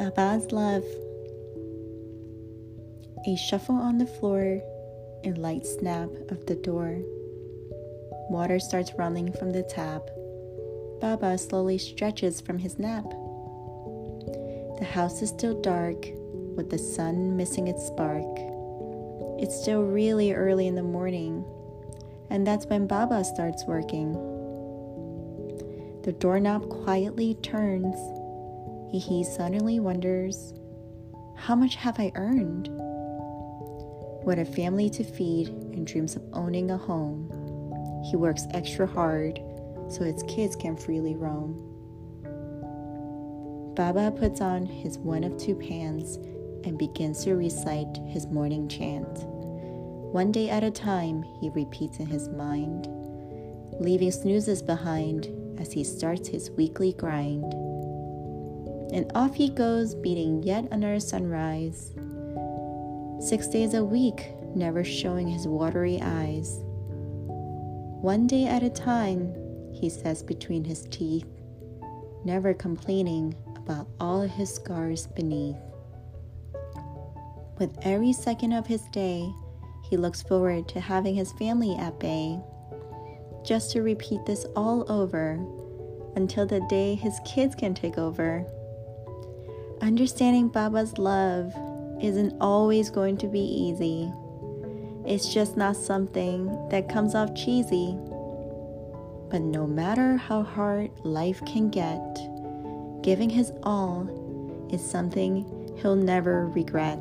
Baba's love. A shuffle on the floor, a light snap of the door. Water starts running from the tap. Baba slowly stretches from his nap. The house is still dark, with the sun missing its spark. It's still really early in the morning, and that's when Baba starts working. The doorknob quietly turns. He suddenly wonders, How much have I earned? What a family to feed and dreams of owning a home, he works extra hard so his kids can freely roam. Baba puts on his one of two pants and begins to recite his morning chant. One day at a time, he repeats in his mind, leaving snoozes behind as he starts his weekly grind. And off he goes, beating yet another sunrise six days a week, never showing his watery eyes. One day at a time, he says between his teeth, never complaining about all his scars beneath. With every second of his day, he looks forward to having his family at bay, just to repeat this all over until the day his kids can take over. Understanding Baba's love isn't always going to be easy. It's just not something that comes off cheesy. But no matter how hard life can get, giving his all is something he'll never regret.